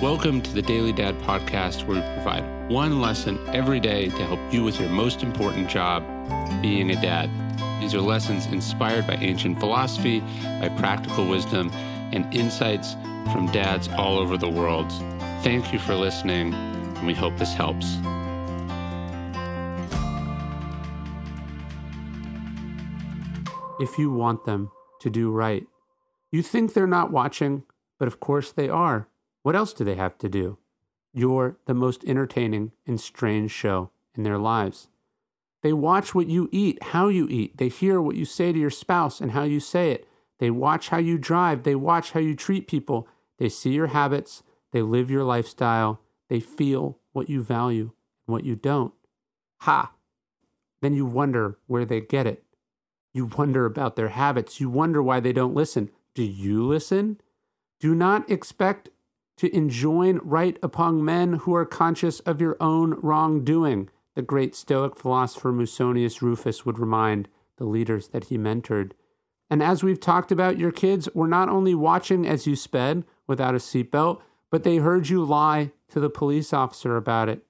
Welcome to the Daily Dad podcast, where we provide one lesson every day to help you with your most important job, being a dad. These are lessons inspired by ancient philosophy, by practical wisdom, and insights from dads all over the world. Thank you for listening, and we hope this helps. If you want them to do right, you think they're not watching, but of course they are. What else do they have to do? You're the most entertaining and strange show in their lives. They watch what you eat, how you eat. They hear what you say to your spouse and how you say it. They watch how you drive. They watch how you treat people. They see your habits. They live your lifestyle. They feel what you value and what you don't. Ha! Then you wonder where they get it. You wonder about their habits. You wonder why they don't listen. Do you listen? Do not expect to enjoin right upon men who are conscious of your own wrongdoing, the great Stoic philosopher Musonius Rufus would remind the leaders that he mentored. And as we've talked about, your kids were not only watching as you sped without a seatbelt, but they heard you lie to the police officer about it.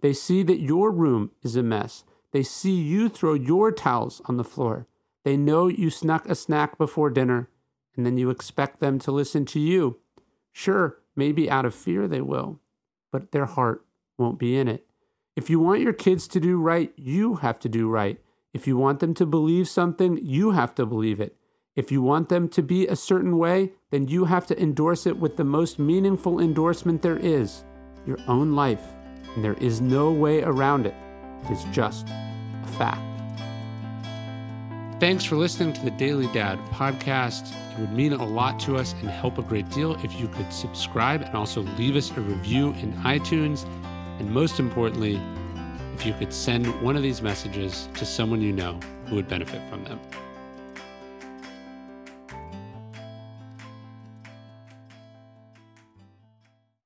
They see that your room is a mess. They see you throw your towels on the floor. They know you snuck a snack before dinner, and then you expect them to listen to you. Sure, Maybe out of fear they will, but their heart won't be in it. If you want your kids to do right, you have to do right. If you want them to believe something, you have to believe it. If you want them to be a certain way, then you have to endorse it with the most meaningful endorsement there is your own life. And there is no way around it. It is just a fact. Thanks for listening to the Daily Dad podcast. It would mean a lot to us and help a great deal if you could subscribe and also leave us a review in iTunes. And most importantly, if you could send one of these messages to someone you know who would benefit from them.